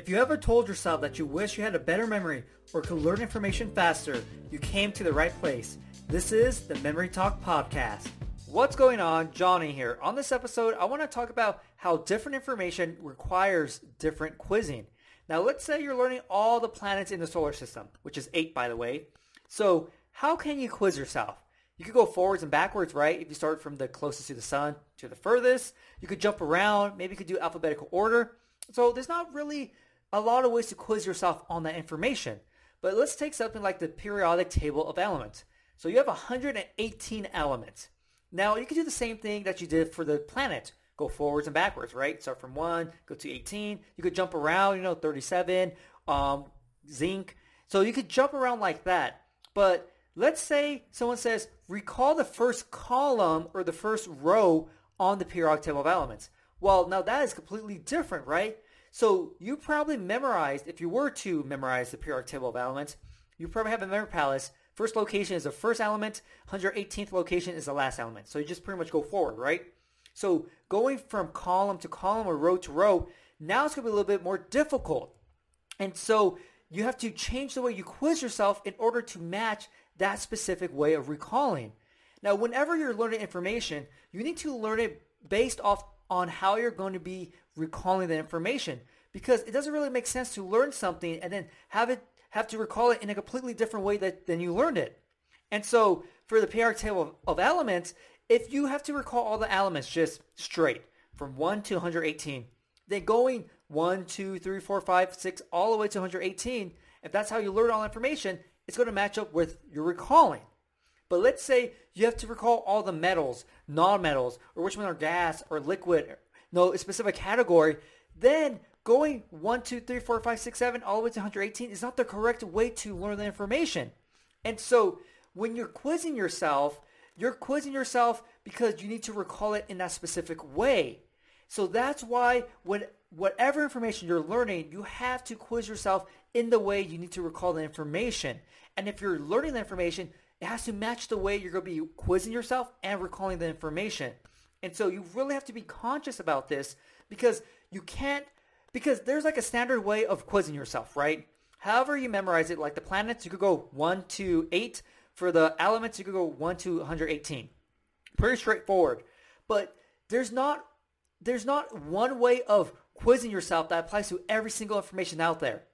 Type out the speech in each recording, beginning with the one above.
If you ever told yourself that you wish you had a better memory or could learn information faster, you came to the right place. This is the Memory Talk Podcast. What's going on? Johnny here. On this episode, I want to talk about how different information requires different quizzing. Now, let's say you're learning all the planets in the solar system, which is eight, by the way. So, how can you quiz yourself? You could go forwards and backwards, right? If you start from the closest to the sun to the furthest, you could jump around. Maybe you could do alphabetical order. So there's not really a lot of ways to quiz yourself on that information. But let's take something like the periodic table of elements. So you have 118 elements. Now you can do the same thing that you did for the planet. Go forwards and backwards, right? Start from 1, go to 18. You could jump around, you know, 37, um, zinc. So you could jump around like that. But let's say someone says, recall the first column or the first row on the periodic table of elements. Well, now that is completely different, right? So you probably memorized, if you were to memorize the periodic table of elements, you probably have a memory palace. First location is the first element, 118th location is the last element. So you just pretty much go forward, right? So going from column to column or row to row, now it's going to be a little bit more difficult. And so you have to change the way you quiz yourself in order to match that specific way of recalling. Now, whenever you're learning information, you need to learn it based off on how you're going to be recalling the information because it doesn't really make sense to learn something and then have it have to recall it in a completely different way that, than you learned it. And so for the periodic table of, of elements, if you have to recall all the elements just straight from 1 to 118, then going 1, 2, 3, 4, 5, 6, all the way to 118, if that's how you learn all information, it's going to match up with your recalling. But let's say you have to recall all the metals, non-metals, or which ones are gas or liquid, no specific category, then going 1, 2, 3, 4, 5, 6, 7, all the way to 118 is not the correct way to learn the information. And so when you're quizzing yourself, you're quizzing yourself because you need to recall it in that specific way. So that's why when whatever information you're learning, you have to quiz yourself in the way you need to recall the information. And if you're learning the information, it has to match the way you're going to be quizzing yourself and recalling the information. And so you really have to be conscious about this because you can't, because there's like a standard way of quizzing yourself, right? However you memorize it, like the planets, you could go 1 to 8. For the elements, you could go 1 to 118. Pretty straightforward. But there's not there's not one way of quizzing yourself that applies to every single information out there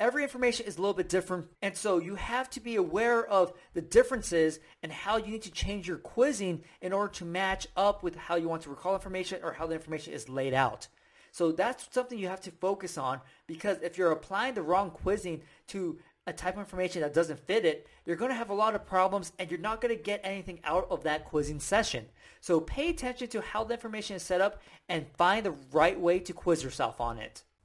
every information is a little bit different. And so you have to be aware of the differences and how you need to change your quizzing in order to match up with how you want to recall information or how the information is laid out. So that's something you have to focus on because if you're applying the wrong quizzing to a type of information that doesn't fit it, you're going to have a lot of problems and you're not going to get anything out of that quizzing session. So pay attention to how the information is set up and find the right way to quiz yourself on it.